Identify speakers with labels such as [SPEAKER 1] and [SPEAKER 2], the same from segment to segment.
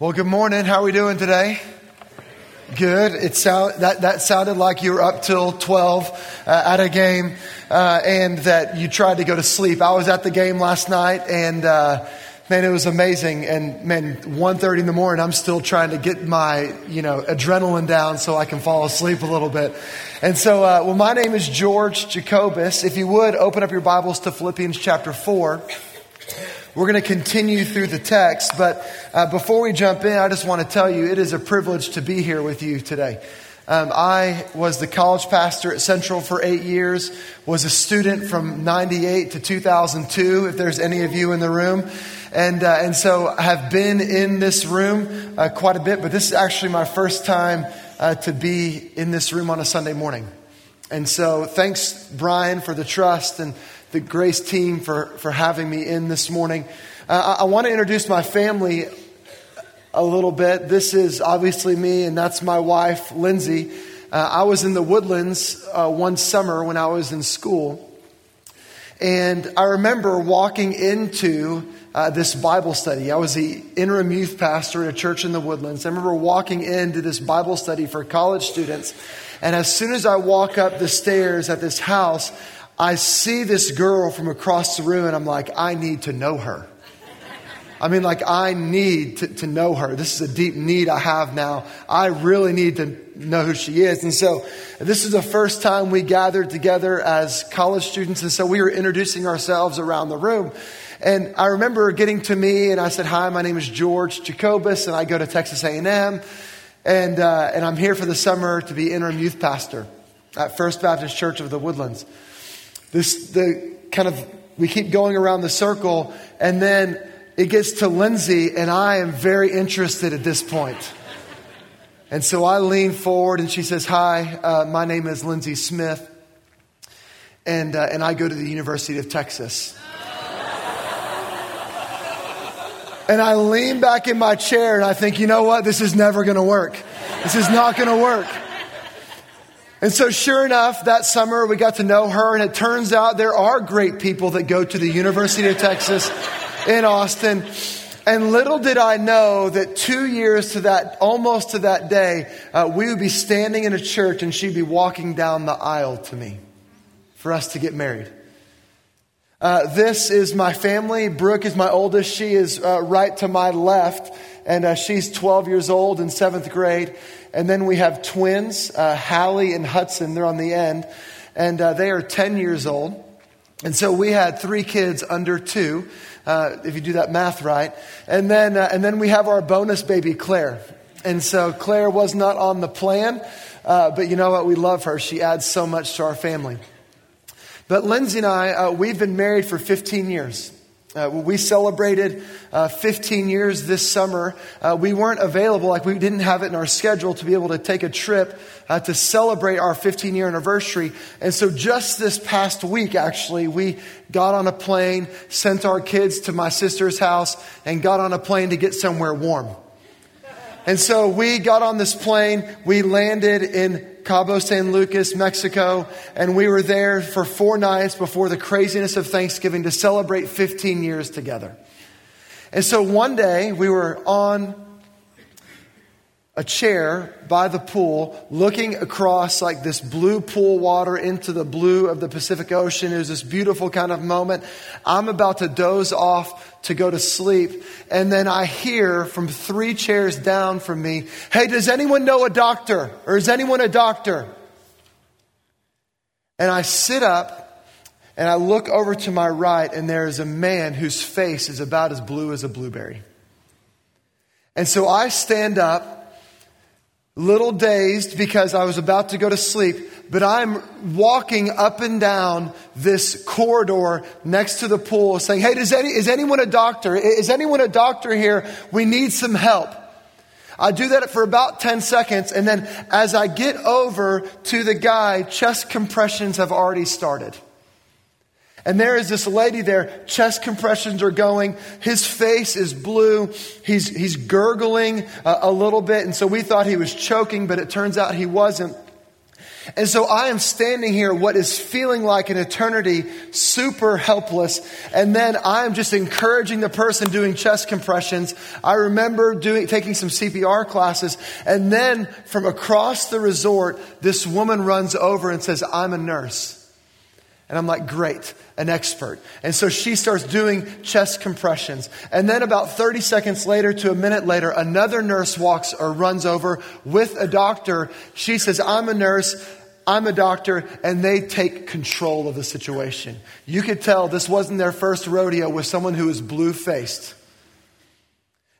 [SPEAKER 1] Well, good morning. How are we doing today? Good. It sound, that, that sounded like you were up till 12 uh, at a game uh, and that you tried to go to sleep. I was at the game last night and uh, man, it was amazing. And man, 1.30 in the morning, I'm still trying to get my, you know, adrenaline down so I can fall asleep a little bit. And so, uh, well, my name is George Jacobus. If you would, open up your Bibles to Philippians chapter 4. We're going to continue through the text, but uh, before we jump in, I just want to tell you it is a privilege to be here with you today. Um, I was the college pastor at Central for eight years, was a student from 98 to 2002, if there's any of you in the room. And, uh, and so I have been in this room uh, quite a bit, but this is actually my first time uh, to be in this room on a Sunday morning. And so thanks, Brian, for the trust and the Grace team for, for having me in this morning. Uh, I, I want to introduce my family a little bit. This is obviously me, and that's my wife, Lindsay. Uh, I was in the woodlands uh, one summer when I was in school. And I remember walking into uh, this Bible study. I was the interim youth pastor at a church in the woodlands. I remember walking into this Bible study for college students. And as soon as I walk up the stairs at this house, I see this girl from across the room and I'm like, I need to know her. I mean, like, I need to, to know her. This is a deep need I have now. I really need to know who she is. And so, this is the first time we gathered together as college students. And so, we were introducing ourselves around the room. And I remember getting to me and I said, Hi, my name is George Jacobus and I go to Texas A&M. And, uh, and I'm here for the summer to be interim youth pastor at First Baptist Church of the Woodlands. This, the kind of, we keep going around the circle, and then it gets to Lindsay, and I am very interested at this point. And so I lean forward, and she says, Hi, uh, my name is Lindsay Smith, and, uh, and I go to the University of Texas. and I lean back in my chair, and I think, you know what? This is never going to work. This is not going to work. And so, sure enough, that summer we got to know her, and it turns out there are great people that go to the University of Texas in Austin. And little did I know that two years to that, almost to that day, uh, we would be standing in a church and she'd be walking down the aisle to me for us to get married. Uh, this is my family. Brooke is my oldest. She is uh, right to my left, and uh, she's 12 years old in seventh grade. And then we have twins, uh, Hallie and Hudson. They're on the end. And uh, they are 10 years old. And so we had three kids under two, uh, if you do that math right. And then, and then we have our bonus baby, Claire. And so Claire was not on the plan, but you know what? We love her. She adds so much to our family. But Lindsay and I, uh, we've been married for 15 years. Uh, we celebrated uh, 15 years this summer. Uh, we weren't available, like we didn't have it in our schedule to be able to take a trip uh, to celebrate our 15 year anniversary. And so just this past week, actually, we got on a plane, sent our kids to my sister's house, and got on a plane to get somewhere warm. And so we got on this plane, we landed in Cabo San Lucas, Mexico, and we were there for four nights before the craziness of Thanksgiving to celebrate 15 years together. And so one day we were on a chair by the pool looking across like this blue pool water into the blue of the Pacific Ocean. It was this beautiful kind of moment. I'm about to doze off to go to sleep. And then I hear from three chairs down from me, Hey, does anyone know a doctor? Or is anyone a doctor? And I sit up and I look over to my right and there is a man whose face is about as blue as a blueberry. And so I stand up little dazed because I was about to go to sleep, but I'm walking up and down this corridor next to the pool saying, Hey, does any, is anyone a doctor? Is anyone a doctor here? We need some help. I do that for about 10 seconds, and then as I get over to the guy, chest compressions have already started. And there is this lady there, chest compressions are going, his face is blue, he's, he's gurgling a, a little bit, and so we thought he was choking, but it turns out he wasn't. And so I am standing here, what is feeling like an eternity, super helpless. And then I am just encouraging the person doing chest compressions. I remember doing, taking some CPR classes. And then from across the resort, this woman runs over and says, I'm a nurse. And I'm like, great, an expert. And so she starts doing chest compressions. And then about 30 seconds later to a minute later, another nurse walks or runs over with a doctor. She says, I'm a nurse. I'm a doctor, and they take control of the situation. You could tell this wasn't their first rodeo with someone who was blue faced.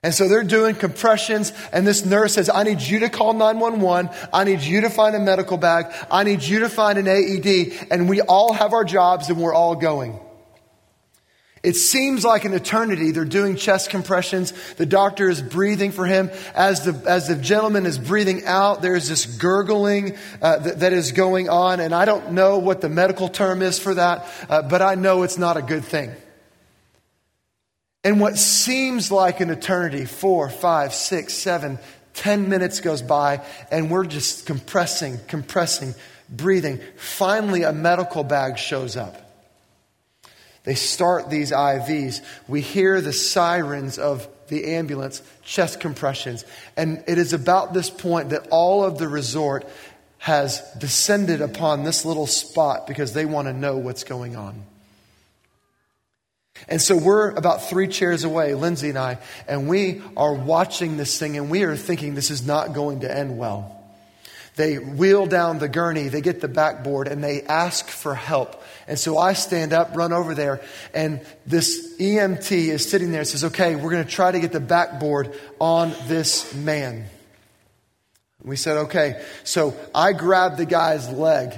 [SPEAKER 1] And so they're doing compressions, and this nurse says, I need you to call 911. I need you to find a medical bag. I need you to find an AED. And we all have our jobs, and we're all going. It seems like an eternity. They're doing chest compressions. The doctor is breathing for him. As the, as the gentleman is breathing out, there's this gurgling uh, that, that is going on. And I don't know what the medical term is for that, uh, but I know it's not a good thing. And what seems like an eternity, four, five, six, seven, ten minutes goes by, and we're just compressing, compressing, breathing. Finally, a medical bag shows up. They start these IVs. We hear the sirens of the ambulance, chest compressions. And it is about this point that all of the resort has descended upon this little spot because they want to know what's going on. And so we're about three chairs away, Lindsay and I, and we are watching this thing and we are thinking this is not going to end well. They wheel down the gurney, they get the backboard, and they ask for help. And so I stand up, run over there, and this EMT is sitting there and says, Okay, we're going to try to get the backboard on this man. We said, Okay. So I grab the guy's leg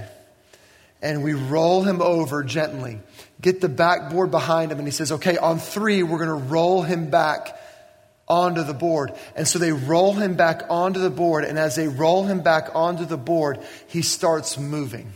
[SPEAKER 1] and we roll him over gently get the backboard behind him, and he says, Okay, on three, we're going to roll him back onto the board. And so they roll him back onto the board, and as they roll him back onto the board, he starts moving.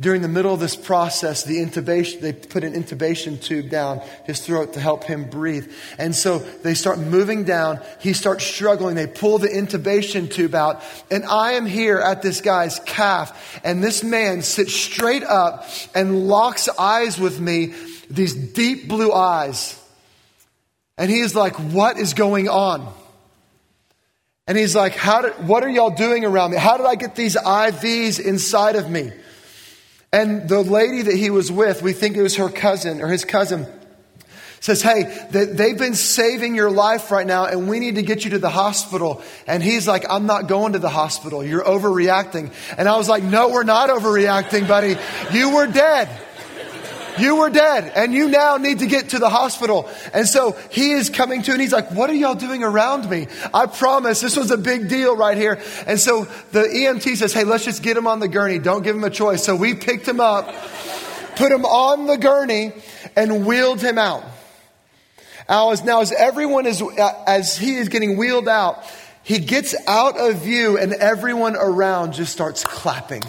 [SPEAKER 1] During the middle of this process, the intubation, they put an intubation tube down his throat to help him breathe. And so they start moving down. He starts struggling. They pull the intubation tube out. And I am here at this guy's calf. And this man sits straight up and locks eyes with me, these deep blue eyes. And he's like, what is going on? And he's like, how did, what are y'all doing around me? How did I get these IVs inside of me? And the lady that he was with, we think it was her cousin or his cousin, says, Hey, they've been saving your life right now and we need to get you to the hospital. And he's like, I'm not going to the hospital. You're overreacting. And I was like, No, we're not overreacting, buddy. You were dead. You were dead and you now need to get to the hospital. And so he is coming to and he's like, what are y'all doing around me? I promise this was a big deal right here. And so the EMT says, hey, let's just get him on the gurney. Don't give him a choice. So we picked him up, put him on the gurney and wheeled him out. Now as, everyone is, uh, as he is getting wheeled out, he gets out of view and everyone around just starts clapping.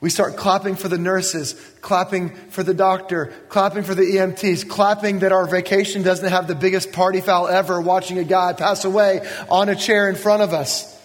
[SPEAKER 1] We start clapping for the nurses, clapping for the doctor, clapping for the EMTs, clapping that our vacation doesn't have the biggest party foul ever, watching a guy pass away on a chair in front of us.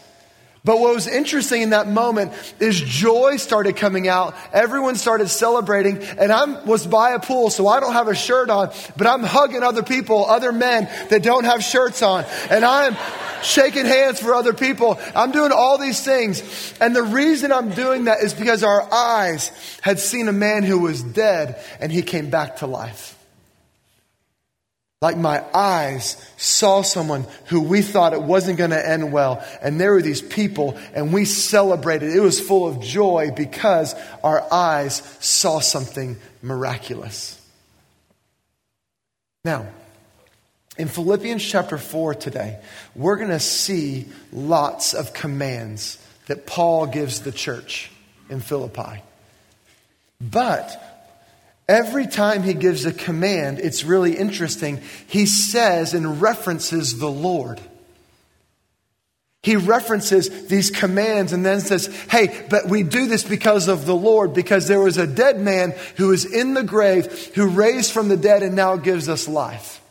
[SPEAKER 1] But what was interesting in that moment is joy started coming out. Everyone started celebrating and I was by a pool, so I don't have a shirt on, but I'm hugging other people, other men that don't have shirts on. And I'm shaking hands for other people. I'm doing all these things. And the reason I'm doing that is because our eyes had seen a man who was dead and he came back to life. Like my eyes saw someone who we thought it wasn't going to end well. And there were these people and we celebrated. It was full of joy because our eyes saw something miraculous. Now, in Philippians chapter 4 today, we're going to see lots of commands that Paul gives the church in Philippi. But Every time he gives a command, it's really interesting. He says and references the Lord. He references these commands and then says, Hey, but we do this because of the Lord, because there was a dead man who was in the grave, who raised from the dead and now gives us life.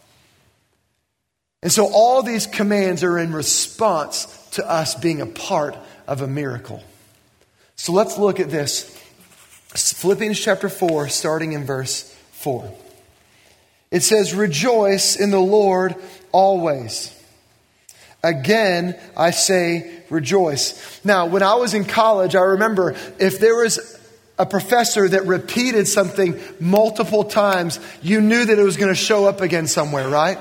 [SPEAKER 1] And so all these commands are in response to us being a part of a miracle. So let's look at this. Philippians chapter 4, starting in verse 4. It says, Rejoice in the Lord always. Again, I say rejoice. Now, when I was in college, I remember if there was a professor that repeated something multiple times, you knew that it was going to show up again somewhere, right?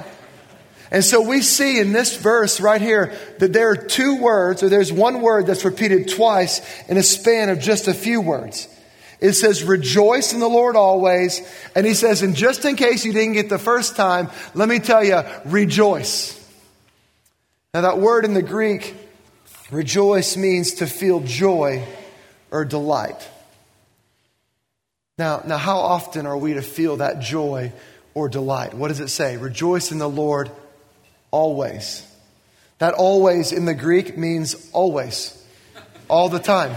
[SPEAKER 1] And so we see in this verse right here that there are two words, or there's one word that's repeated twice in a span of just a few words. It says, rejoice in the Lord always. And he says, and just in case you didn't get the first time, let me tell you, rejoice. Now, that word in the Greek, rejoice, means to feel joy or delight. Now, now, how often are we to feel that joy or delight? What does it say? Rejoice in the Lord always. That always in the Greek means always, all the time.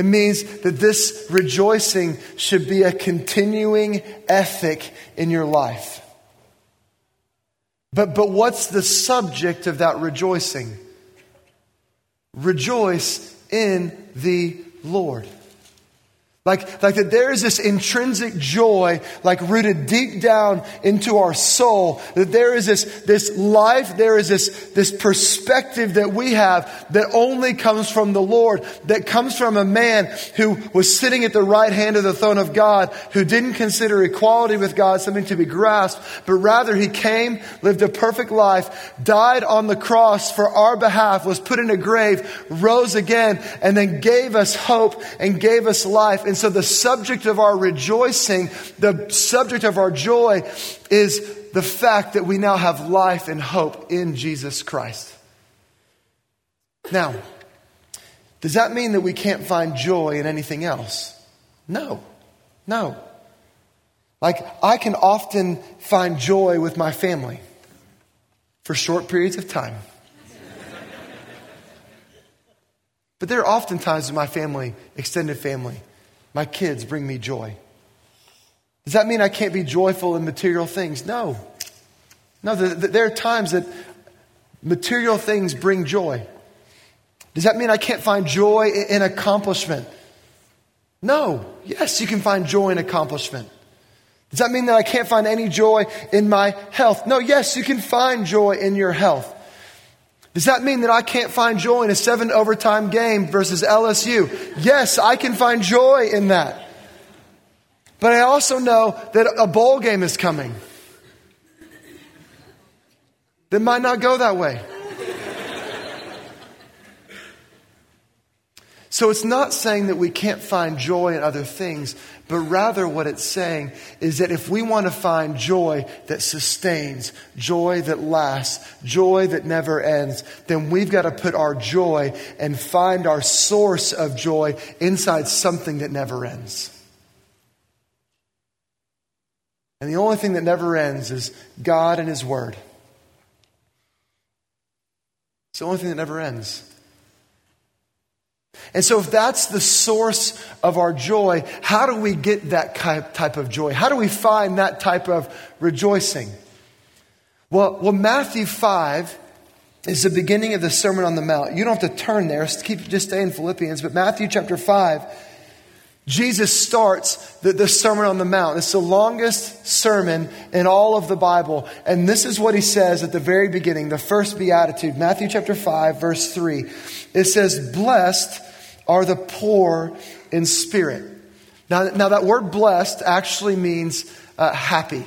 [SPEAKER 1] It means that this rejoicing should be a continuing ethic in your life. But, but what's the subject of that rejoicing? Rejoice in the Lord. Like, like that there is this intrinsic joy, like rooted deep down into our soul, that there is this, this life, there is this, this perspective that we have that only comes from the Lord, that comes from a man who was sitting at the right hand of the throne of God, who didn't consider equality with God something to be grasped, but rather he came, lived a perfect life, died on the cross for our behalf, was put in a grave, rose again, and then gave us hope and gave us life. And so the subject of our rejoicing, the subject of our joy is the fact that we now have life and hope in Jesus Christ. Now, does that mean that we can't find joy in anything else? No. No. Like, I can often find joy with my family for short periods of time. But there are often times in my family, extended family, my kids bring me joy. Does that mean I can't be joyful in material things? No. No, there are times that material things bring joy. Does that mean I can't find joy in accomplishment? No. Yes, you can find joy in accomplishment. Does that mean that I can't find any joy in my health? No, yes, you can find joy in your health. Does that mean that I can't find joy in a seven overtime game versus LSU? Yes, I can find joy in that. But I also know that a bowl game is coming. That might not go that way. So it's not saying that we can't find joy in other things, but rather what it's saying is that if we want to find joy that sustains, joy that lasts, joy that never ends, then we've got to put our joy and find our source of joy inside something that never ends. And the only thing that never ends is God and His Word. It's the only thing that never ends. And so, if that's the source of our joy, how do we get that type of joy? How do we find that type of rejoicing? Well, well Matthew 5 is the beginning of the Sermon on the Mount. You don't have to turn there, keep, just stay in Philippians, but Matthew chapter 5, Jesus starts the, the Sermon on the Mount. It's the longest sermon in all of the Bible. And this is what he says at the very beginning, the first beatitude, Matthew chapter 5, verse 3. It says, Blessed are the poor in spirit. Now, now that word blessed actually means uh, happy.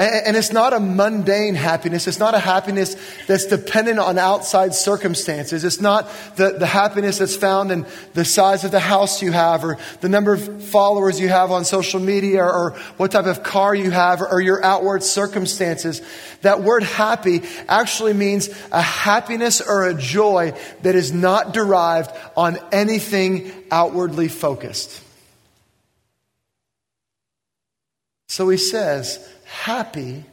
[SPEAKER 1] And, it's not a mundane happiness. It's not a happiness that's dependent on outside circumstances. It's not the, the happiness that's found in the size of the house you have or the number of followers you have on social media or what type of car you have or your outward circumstances. That word happy actually means a happiness or a joy that is not derived on anything outwardly focused. So he says, Happy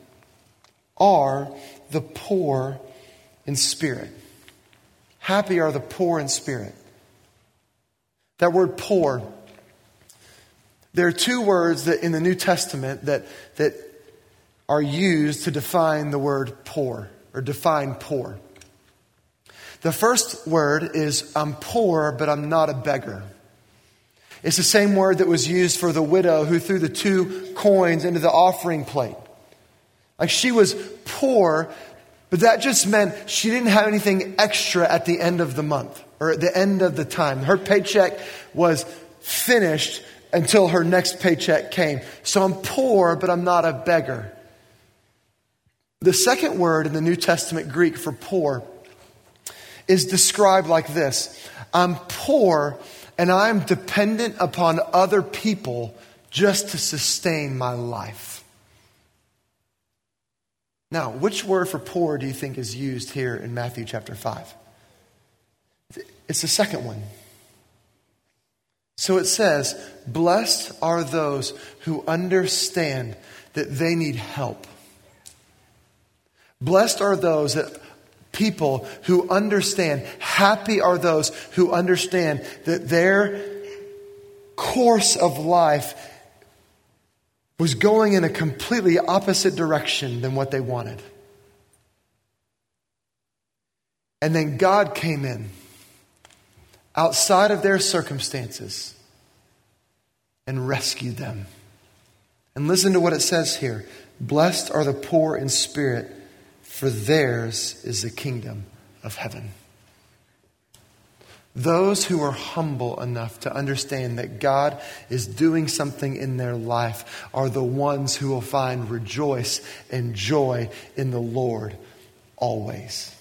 [SPEAKER 1] are the poor in spirit. Happy are the poor in spirit. That word poor, there are two words that in the New Testament that, that are used to define the word poor or define poor. The first word is I'm poor, but I'm not a beggar. It's the same word that was used for the widow who threw the two coins into the offering plate. Like she was poor, but that just meant she didn't have anything extra at the end of the month or at the end of the time. Her paycheck was finished until her next paycheck came. So I'm poor, but I'm not a beggar. The second word in the New Testament Greek for poor is described like this I'm poor and I'm dependent upon other people just to sustain my life. Now, which word for poor do you think is used here in Matthew chapter 5? It's the second one. So it says, Blessed are those who understand that they need help. Blessed are those that people who understand. Happy are those who understand that their course of life was going in a completely opposite direction than what they wanted. And then God came in outside of their circumstances and rescued them. And listen to what it says here Blessed are the poor in spirit for theirs is the kingdom of heaven. Those who are humble enough to understand that God is doing something in their life are the ones who will find rejoice and joy in the Lord always.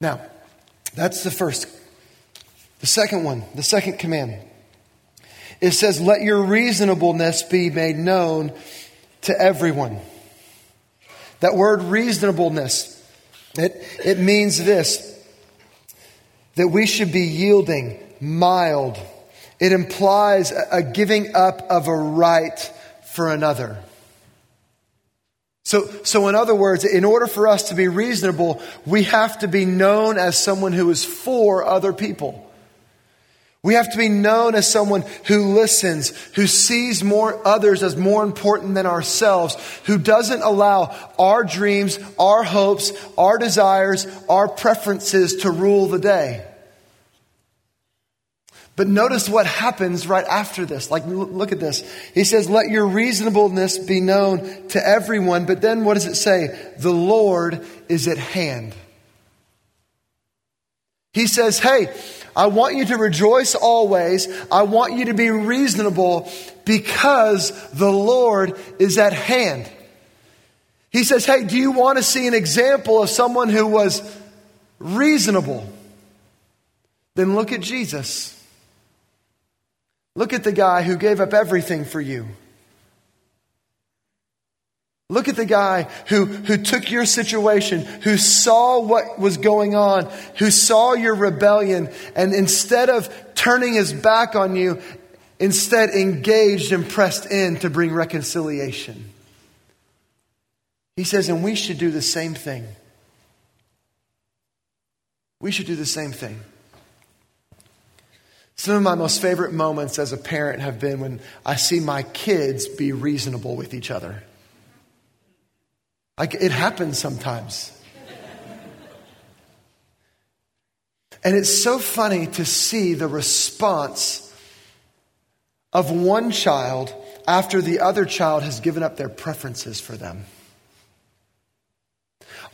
[SPEAKER 1] Now, that's the first. The second one, the second command. It says, Let your reasonableness be made known to everyone. That word reasonableness, it, it means this that we should be yielding, mild. It implies a, a giving up of a right for another. So, so in other words, in order for us to be reasonable, we have to be known as someone who is for other people. We have to be known as someone who listens, who sees more others as more important than ourselves, who doesn't allow our dreams, our hopes, our desires, our preferences to rule the day. But notice what happens right after this. Like, look at this. He says, let your reasonableness be known to everyone. But then what does it say? The Lord is at hand. He says, hey, I want you to rejoice always. I want you to be reasonable because the Lord is at hand. He says, Hey, do you want to see an example of someone who was reasonable? Then look at Jesus. Look at the guy who gave up everything for you. Look at the guy who, who took your situation, who saw what was going on, who saw your rebellion, and instead of turning his back on you, instead engaged and pressed in to bring reconciliation. He says, and we should do the same thing. We should do the same thing. Some of my most favorite moments as a parent have been when I see my kids be reasonable with each other. Like it happens sometimes. And it's so funny to see the response of one child after the other child has given up their preferences for them.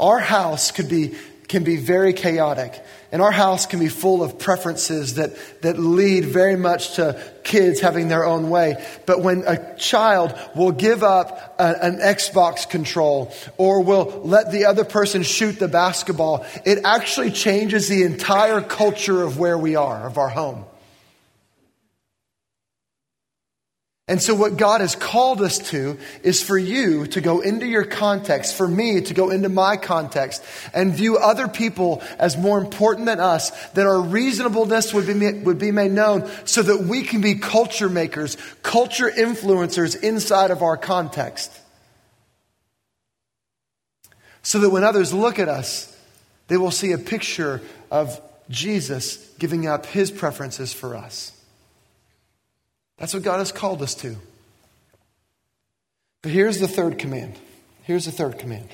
[SPEAKER 1] Our house could be can be very chaotic. And our house can be full of preferences that, that lead very much to kids having their own way. But when a child will give up a, an Xbox control or will let the other person shoot the basketball, it actually changes the entire culture of where we are, of our home. And so, what God has called us to is for you to go into your context, for me to go into my context, and view other people as more important than us, that our reasonableness would be, would be made known so that we can be culture makers, culture influencers inside of our context. So that when others look at us, they will see a picture of Jesus giving up his preferences for us. That's what God has called us to. But here's the third command. Here's the third command.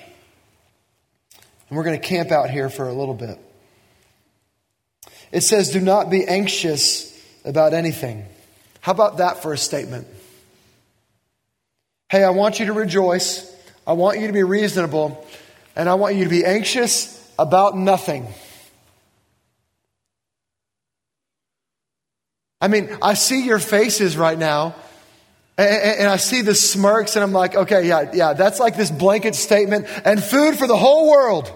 [SPEAKER 1] And we're going to camp out here for a little bit. It says, Do not be anxious about anything. How about that for a statement? Hey, I want you to rejoice. I want you to be reasonable. And I want you to be anxious about nothing. I mean, I see your faces right now, and, I see the smirks, and I'm like, okay, yeah, yeah, that's like this blanket statement and food for the whole world.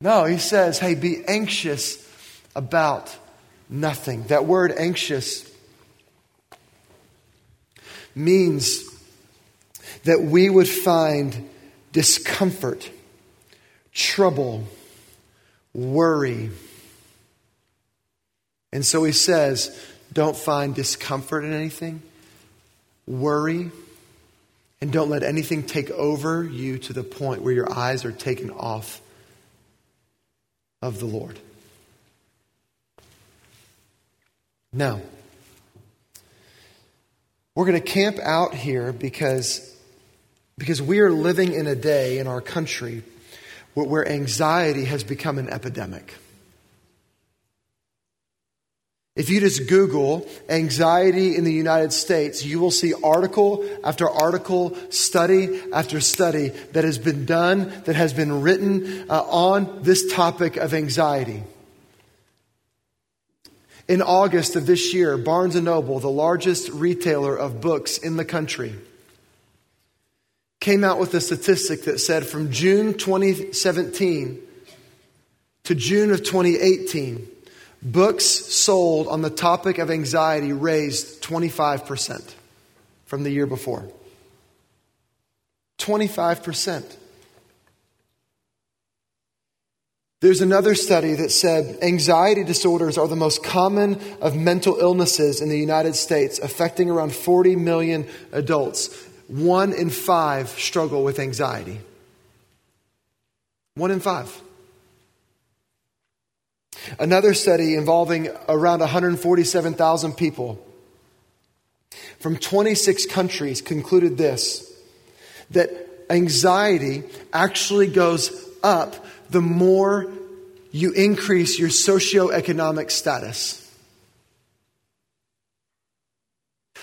[SPEAKER 1] No, he says, hey, be anxious about nothing. That word anxious means that we would find discomfort, trouble, worry. And so he says, don't find discomfort in anything, worry, and don't let anything take over you to the point where your eyes are taken off of the Lord. Now, we're going to camp out here because, because we are living in a day in our country where, where anxiety has become an epidemic. If you just Google anxiety in the United States, you will see article after article, study after study that has been done, that has been written uh, on this topic of anxiety. In August of this year, Barnes & Noble, the largest retailer of books in the country, came out with a statistic that said from June 2017 to June of 2018, books sold on the topic of anxiety raised 25% from the year before. 25%. There's another study that said anxiety disorders are the most common of mental illnesses in the United States, affecting around 40 million adults. One in five struggle with anxiety. One in five. Another study involving around 147,000 people from 26 countries concluded this that anxiety actually goes up the more you increase your socioeconomic status.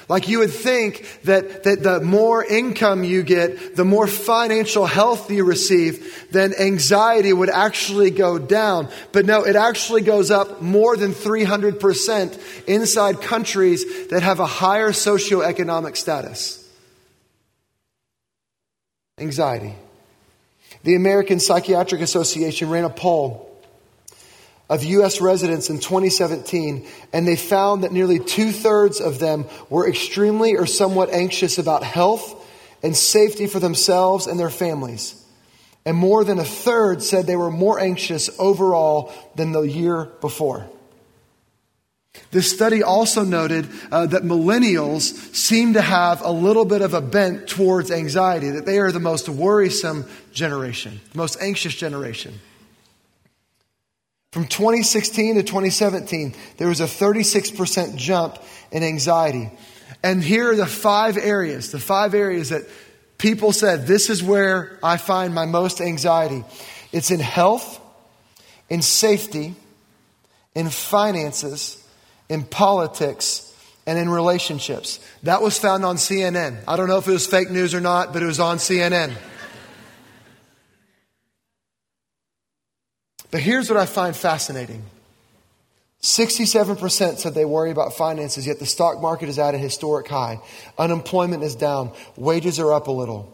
[SPEAKER 1] Like you would think that, that the more income you get, the more financial health you receive, then anxiety would actually go down. But no, it actually goes up more than 300% inside countries that have a higher socioeconomic status. Anxiety. The American Psychiatric Association ran a poll of U.S. residents in 2017, and they found that nearly two thirds of them were extremely or somewhat anxious about health and safety for themselves and their families. And more than a third said they were more anxious overall than the year before. This study also noted uh, that millennials seem to have a little bit of a bent towards anxiety, that they are the most worrisome generation, most anxious generation. From 2016 to 2017, there was a 36% jump in anxiety. And here are the five areas, the five areas that people said, this is where I find my most anxiety. It's in health, in safety, in finances, in politics, and in relationships. That was found on CNN. I don't know if it was fake news or not, but it was on CNN. But here's what I find fascinating 67% said they worry about finances, yet the stock market is at a historic high. Unemployment is down. Wages are up a little.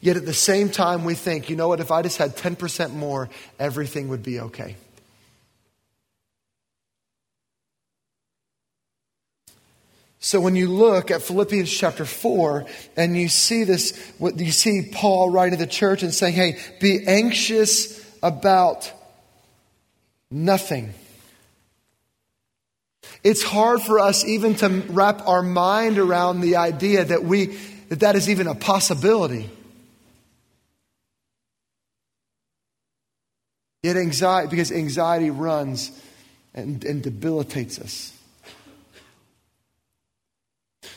[SPEAKER 1] Yet at the same time, we think, you know what, if I just had 10% more, everything would be okay. So when you look at Philippians chapter 4 and you see this, you see Paul writing to the church and saying, hey, be anxious about nothing. It's hard for us even to wrap our mind around the idea that we that that is even a possibility. Yet anxiety, because anxiety runs and, and debilitates us.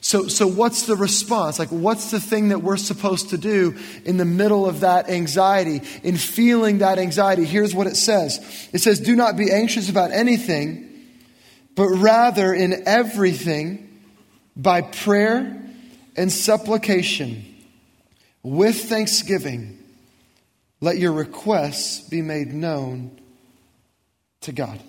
[SPEAKER 1] So, so what's the response? Like, what's the thing that we're supposed to do in the middle of that anxiety, in feeling that anxiety? Here's what it says It says, Do not be anxious about anything, but rather in everything, by prayer and supplication, with thanksgiving, let your requests be made known to God.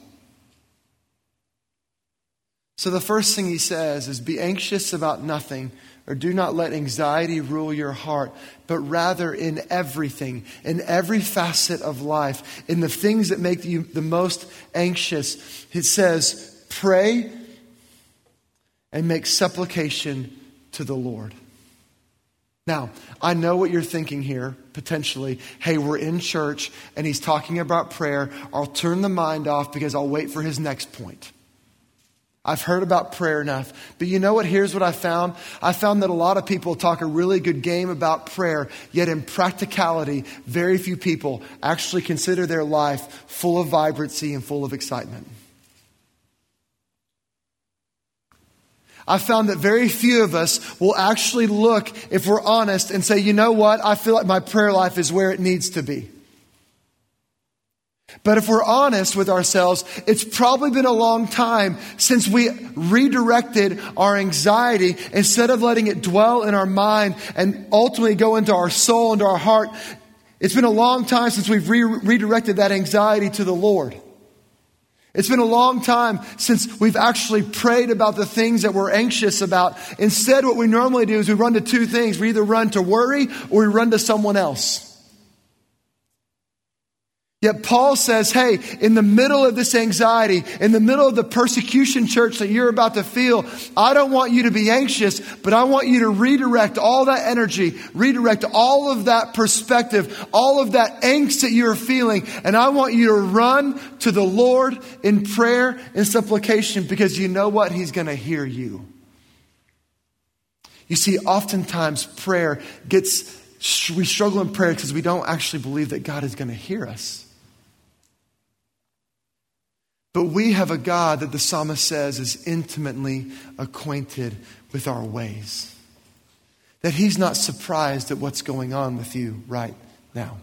[SPEAKER 1] So the first thing he says is be anxious about nothing or do not let anxiety rule your heart, but rather in everything, in every facet of life, in the things that make you the most anxious. It says, pray and make supplication to the Lord. Now, I know what you're thinking here, potentially. Hey, we're in church and he's talking about prayer. I'll turn the mind off because I'll wait for his next point. I've heard about prayer enough. But you know what? Here's what I found. I found that a lot of people talk a really good game about prayer, yet in practicality, very few people actually consider their life full of vibrancy and full of excitement. I found that very few of us will actually look, if we're honest, and say, you know what? I feel like my prayer life is where it needs to be. But if we're honest with ourselves, it's probably been a long time since we redirected our anxiety instead of letting it dwell in our mind and ultimately go into our soul, into our heart. It's been a long time since we've re- redirected that anxiety to the Lord. It's been a long time since we've actually prayed about the things that we're anxious about. Instead, what we normally do is we run to two things. We either run to worry or we run to someone else. Yet Paul says, hey, in the middle of this anxiety, in the middle of the persecution church that you're about to feel, I don't want you to be anxious, but I want you to redirect all that energy, redirect all of that perspective, all of that angst that you're feeling, and I want you to run to the Lord in prayer and supplication because you know what? He's going to hear you. You see, oftentimes prayer gets, we struggle in prayer because we don't actually believe that God is going to hear us. But we have a God that the psalmist says is intimately acquainted with our ways. That he's not surprised at what's going on with you right now.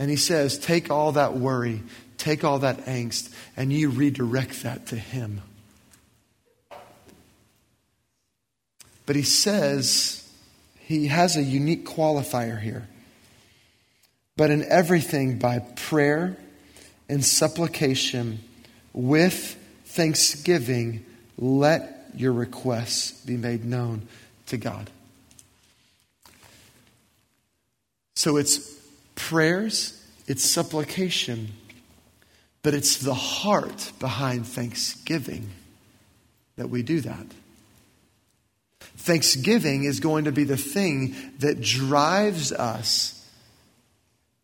[SPEAKER 1] And he says, take all that worry, take all that angst, and you redirect that to him. But he says, he has a unique qualifier here. But in everything by prayer, and supplication with thanksgiving, let your requests be made known to God. So it's prayers, it's supplication, but it's the heart behind thanksgiving that we do that. Thanksgiving is going to be the thing that drives us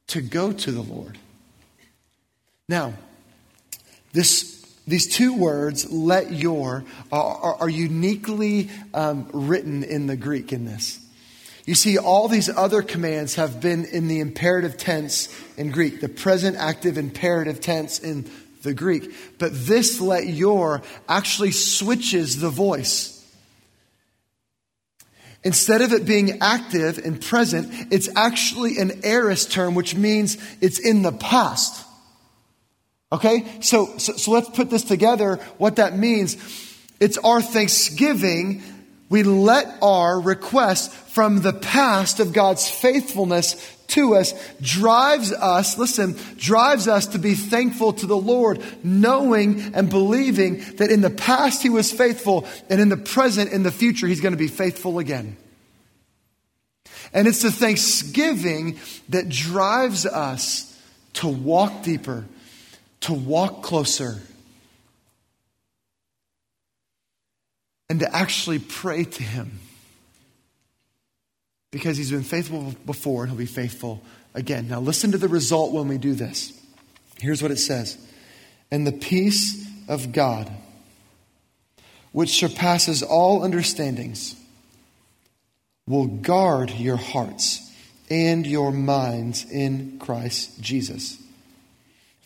[SPEAKER 1] to go to the Lord. Now, this, these two words, let your, are, are uniquely um, written in the Greek in this. You see, all these other commands have been in the imperative tense in Greek, the present active imperative tense in the Greek. But this let your actually switches the voice. Instead of it being active and present, it's actually an aorist term, which means it's in the past. Okay? So, so, so let's put this together. What that means, it's our thanksgiving. We let our request from the past of God's faithfulness to us drives us, listen, drives us to be thankful to the Lord, knowing and believing that in the past He was faithful and in the present, in the future, He's going to be faithful again. And it's the thanksgiving that drives us to walk deeper, to walk closer and to actually pray to Him. Because He's been faithful before and He'll be faithful again. Now, listen to the result when we do this. Here's what it says And the peace of God, which surpasses all understandings, will guard your hearts and your minds in Christ Jesus.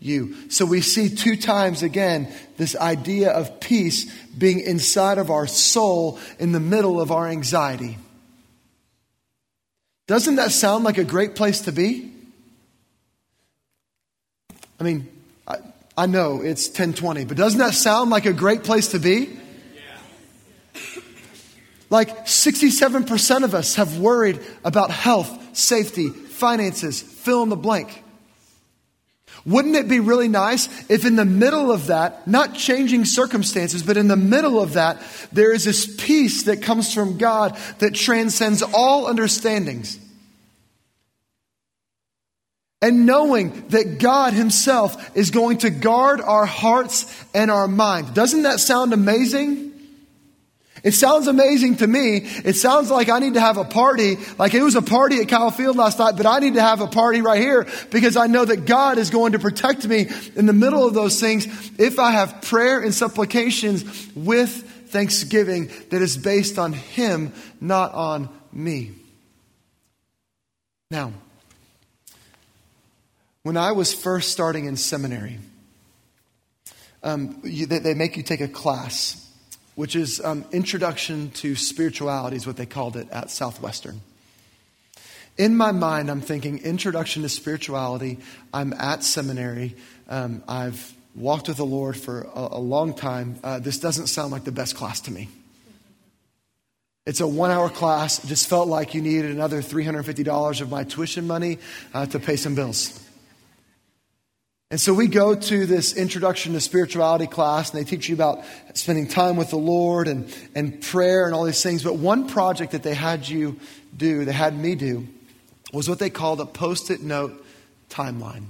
[SPEAKER 1] you. So we see two times again this idea of peace being inside of our soul in the middle of our anxiety. Doesn't that sound like a great place to be? I mean, I, I know it's 1020, but doesn't that sound like a great place to be? Like 67% of us have worried about health, safety, finances, fill in the blank. Wouldn't it be really nice if in the middle of that, not changing circumstances, but in the middle of that, there is this peace that comes from God that transcends all understandings? And knowing that God Himself is going to guard our hearts and our mind. Doesn't that sound amazing? It sounds amazing to me. It sounds like I need to have a party, like it was a party at Kyle Field last night, but I need to have a party right here because I know that God is going to protect me in the middle of those things if I have prayer and supplications with thanksgiving that is based on Him, not on me. Now, when I was first starting in seminary, um, you, they, they make you take a class which is um, Introduction to Spirituality, is what they called it at Southwestern. In my mind, I'm thinking Introduction to Spirituality. I'm at seminary. Um, I've walked with the Lord for a, a long time. Uh, this doesn't sound like the best class to me. It's a one hour class. It just felt like you needed another $350 of my tuition money uh, to pay some bills. And so we go to this introduction to spirituality class, and they teach you about spending time with the Lord and, and prayer and all these things. But one project that they had you do, they had me do, was what they called a post it note timeline.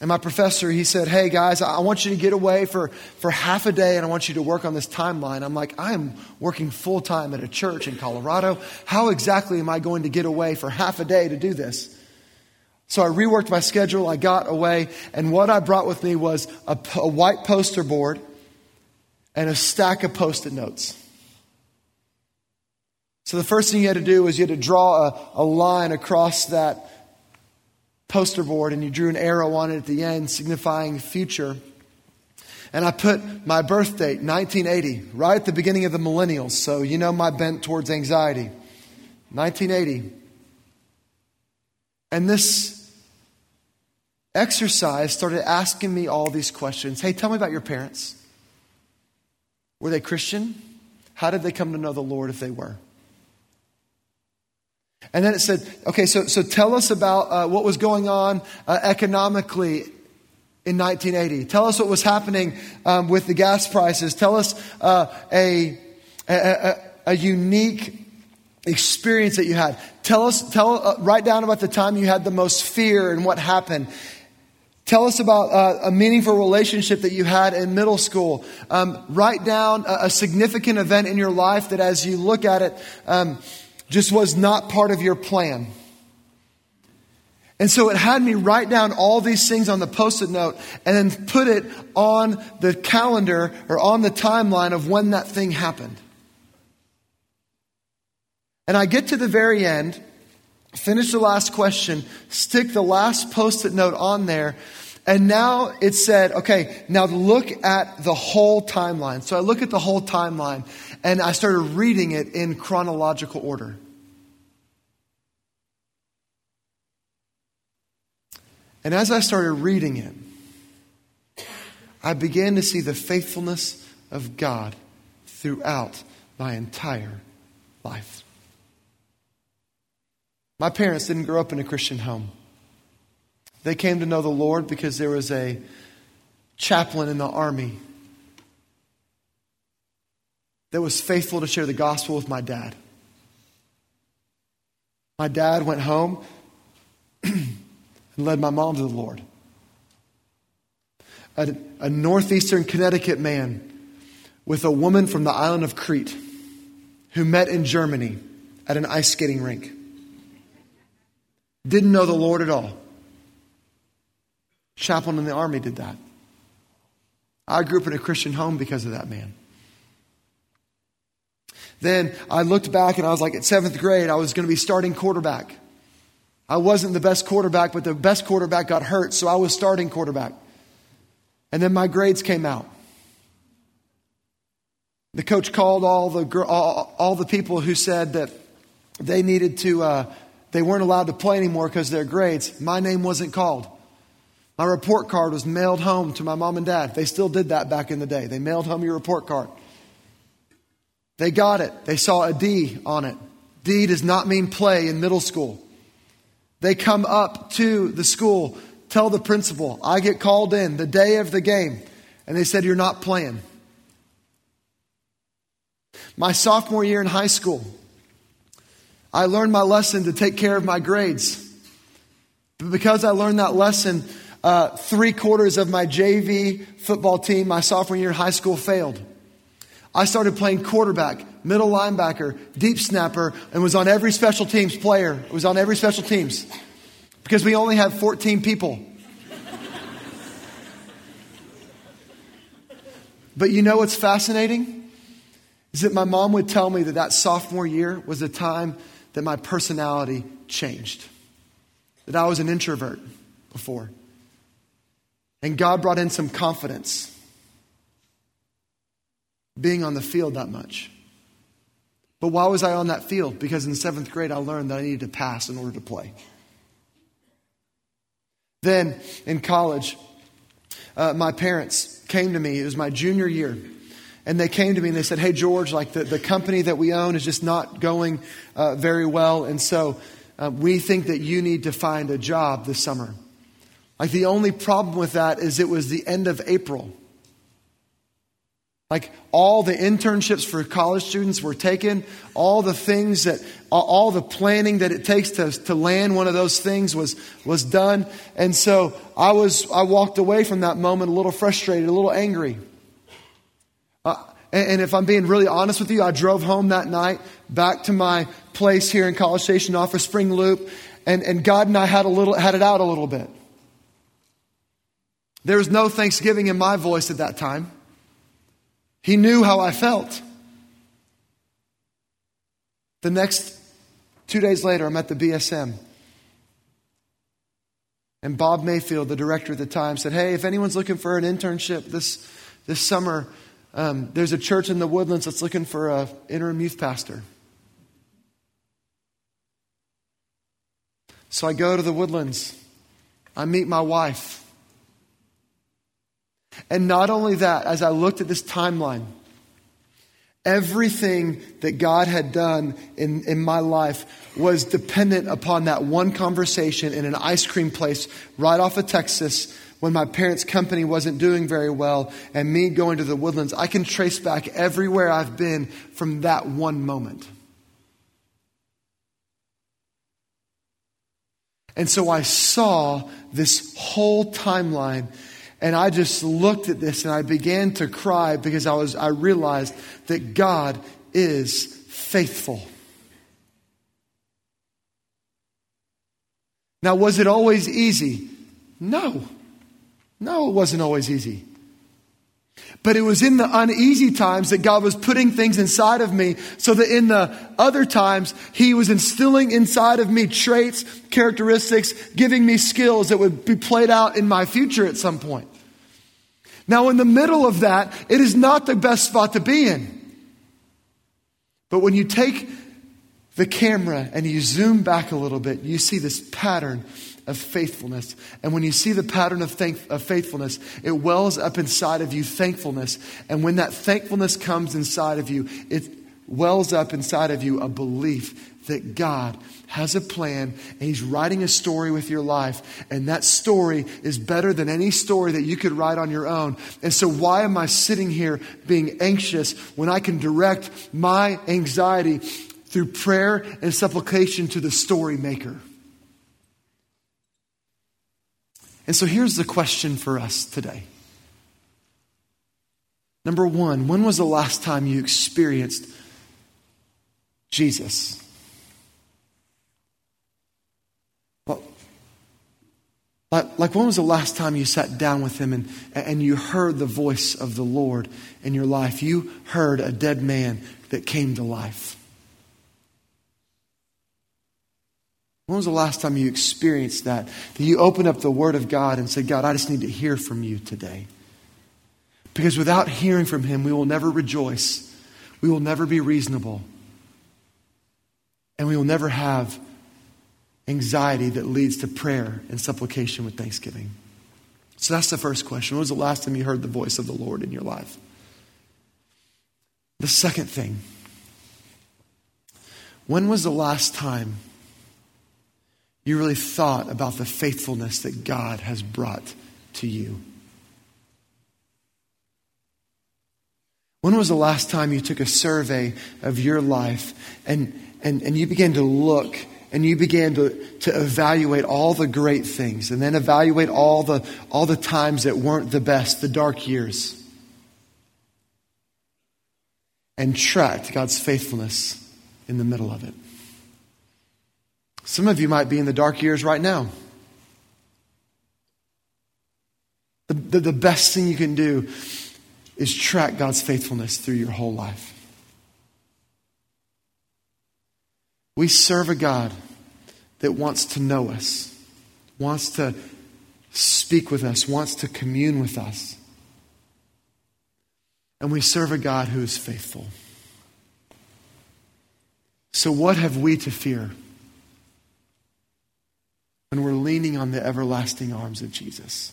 [SPEAKER 1] And my professor, he said, Hey guys, I want you to get away for, for half a day and I want you to work on this timeline. I'm like, I am working full time at a church in Colorado. How exactly am I going to get away for half a day to do this? So I reworked my schedule. I got away. And what I brought with me was a, a white poster board and a stack of post it notes. So the first thing you had to do was you had to draw a, a line across that poster board and you drew an arrow on it at the end signifying future. And I put my birth date, 1980, right at the beginning of the millennials. So you know my bent towards anxiety. 1980. And this exercise started asking me all these questions. Hey, tell me about your parents. Were they Christian? How did they come to know the Lord if they were? And then it said, okay, so, so tell us about uh, what was going on uh, economically in 1980. Tell us what was happening um, with the gas prices. Tell us uh, a, a, a, a, unique experience that you had. Tell us, tell, uh, write down about the time you had the most fear and what happened. Tell us about uh, a meaningful relationship that you had in middle school. Um, write down a, a, significant event in your life that as you look at it, um, just was not part of your plan. And so it had me write down all these things on the post it note and then put it on the calendar or on the timeline of when that thing happened. And I get to the very end finish the last question, stick the last post it note on there. And now it said, okay, now look at the whole timeline. So I look at the whole timeline and I started reading it in chronological order. And as I started reading it, I began to see the faithfulness of God throughout my entire life. My parents didn't grow up in a Christian home. They came to know the Lord because there was a chaplain in the army that was faithful to share the gospel with my dad. My dad went home and led my mom to the Lord. A, a northeastern Connecticut man with a woman from the island of Crete who met in Germany at an ice skating rink. Didn't know the Lord at all. Chaplain in the army did that. I grew up in a Christian home because of that man. Then I looked back and I was like, at seventh grade, I was going to be starting quarterback. I wasn't the best quarterback, but the best quarterback got hurt, so I was starting quarterback. And then my grades came out. The coach called all the, all, all the people who said that they needed to, uh, they weren't allowed to play anymore because their grades. My name wasn't called. My report card was mailed home to my mom and dad. They still did that back in the day. They mailed home your report card. They got it. They saw a D on it. D does not mean play in middle school. They come up to the school, tell the principal, I get called in the day of the game, and they said, You're not playing. My sophomore year in high school, I learned my lesson to take care of my grades. But because I learned that lesson, uh, three quarters of my JV football team, my sophomore year in high school, failed. I started playing quarterback, middle linebacker, deep snapper, and was on every special teams player. It was on every special teams because we only had 14 people. but you know what's fascinating? Is that my mom would tell me that that sophomore year was a time that my personality changed. That I was an introvert before. And God brought in some confidence being on the field that much. But why was I on that field? Because in seventh grade, I learned that I needed to pass in order to play. Then in college, uh, my parents came to me. It was my junior year. And they came to me and they said, Hey, George, like the, the company that we own is just not going uh, very well. And so uh, we think that you need to find a job this summer. Like the only problem with that is it was the end of April. Like all the internships for college students were taken, all the things that, all the planning that it takes to, to land one of those things was, was done. And so I was, I walked away from that moment a little frustrated, a little angry. Uh, and, and if I'm being really honest with you, I drove home that night back to my place here in College Station off of Spring Loop, and, and God and I had a little, had it out a little bit. There was no thanksgiving in my voice at that time. He knew how I felt. The next two days later, I'm at the BSM. And Bob Mayfield, the director at the time, said, Hey, if anyone's looking for an internship this, this summer, um, there's a church in the woodlands that's looking for an interim youth pastor. So I go to the woodlands. I meet my wife. And not only that, as I looked at this timeline, everything that God had done in, in my life was dependent upon that one conversation in an ice cream place right off of Texas when my parents' company wasn't doing very well and me going to the woodlands. I can trace back everywhere I've been from that one moment. And so I saw this whole timeline and I just looked at this and I began to cry because I was, I realized that God is faithful. Now, was it always easy? No. No, it wasn't always easy. But it was in the uneasy times that God was putting things inside of me so that in the other times, He was instilling inside of me traits, characteristics, giving me skills that would be played out in my future at some point. Now, in the middle of that, it is not the best spot to be in. But when you take the camera and you zoom back a little bit, you see this pattern of faithfulness. And when you see the pattern of, thank- of faithfulness, it wells up inside of you thankfulness. And when that thankfulness comes inside of you, it wells up inside of you a belief that God has a plan and He's writing a story with your life. And that story is better than any story that you could write on your own. And so, why am I sitting here being anxious when I can direct my anxiety through prayer and supplication to the story maker? And so here's the question for us today Number one, when was the last time you experienced Jesus? Well, like, when was the last time you sat down with him and, and you heard the voice of the Lord in your life? You heard a dead man that came to life. When was the last time you experienced that? That you opened up the Word of God and said, God, I just need to hear from you today. Because without hearing from Him, we will never rejoice. We will never be reasonable. And we will never have anxiety that leads to prayer and supplication with thanksgiving. So that's the first question. When was the last time you heard the voice of the Lord in your life? The second thing. When was the last time you really thought about the faithfulness that God has brought to you? When was the last time you took a survey of your life and, and, and you began to look and you began to, to evaluate all the great things and then evaluate all the, all the times that weren't the best, the dark years, and tracked God's faithfulness in the middle of it? Some of you might be in the dark years right now. The, the, the, best thing you can do is track God's faithfulness through your whole life. We serve a God that wants to know us, wants to speak with us, wants to commune with us. And we serve a God who is faithful. So, what have we to fear? We're leaning on the everlasting arms of Jesus.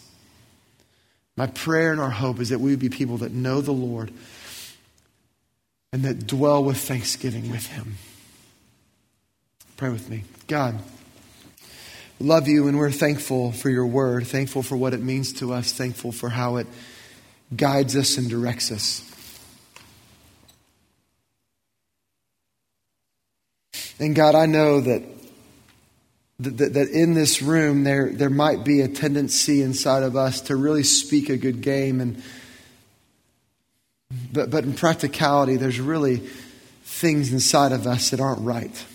[SPEAKER 1] My prayer and our hope is that we would be people that know the Lord and that dwell with thanksgiving with Him. Pray with me. God, love you and we're thankful for your word, thankful for what it means to us, thankful for how it guides us and directs us. And God, I know that that, that in this room there, there might be a tendency inside of us to really speak a good game and but, but in practicality there's really things inside of us that aren't right.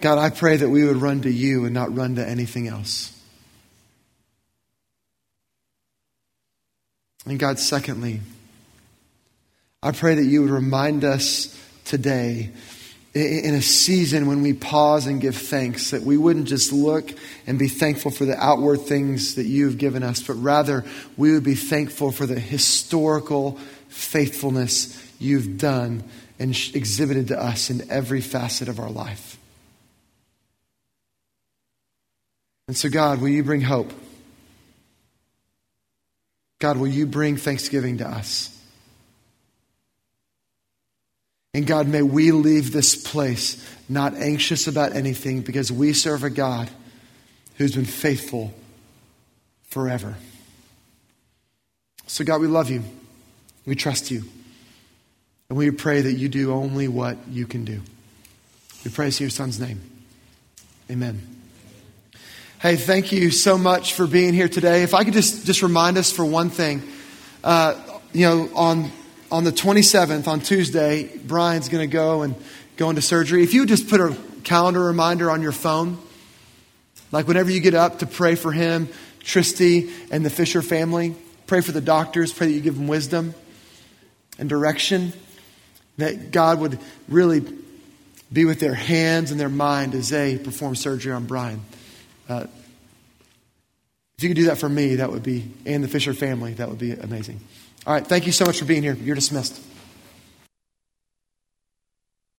[SPEAKER 1] God i pray that we would run to you and not run to anything else. And god secondly i pray that you would remind us today in a season when we pause and give thanks, that we wouldn't just look and be thankful for the outward things that you've given us, but rather we would be thankful for the historical faithfulness you've done and exhibited to us in every facet of our life. And so, God, will you bring hope? God, will you bring thanksgiving to us? And God, may we leave this place not anxious about anything because we serve a God who's been faithful forever. So, God, we love you. We trust you. And we pray that you do only what you can do. We praise in your son's name. Amen. Hey, thank you so much for being here today. If I could just, just remind us for one thing, uh, you know, on on the 27th, on Tuesday, Brian's going to go and go into surgery. If you just put a calendar reminder on your phone, like whenever you get up to pray for him, Tristy and the Fisher family, pray for the doctors, pray that you give them wisdom and direction, that God would really be with their hands and their mind as they perform surgery on Brian. Uh, if you could do that for me, that would be, and the Fisher family, that would be amazing. All right, thank you so much for being here. You're dismissed.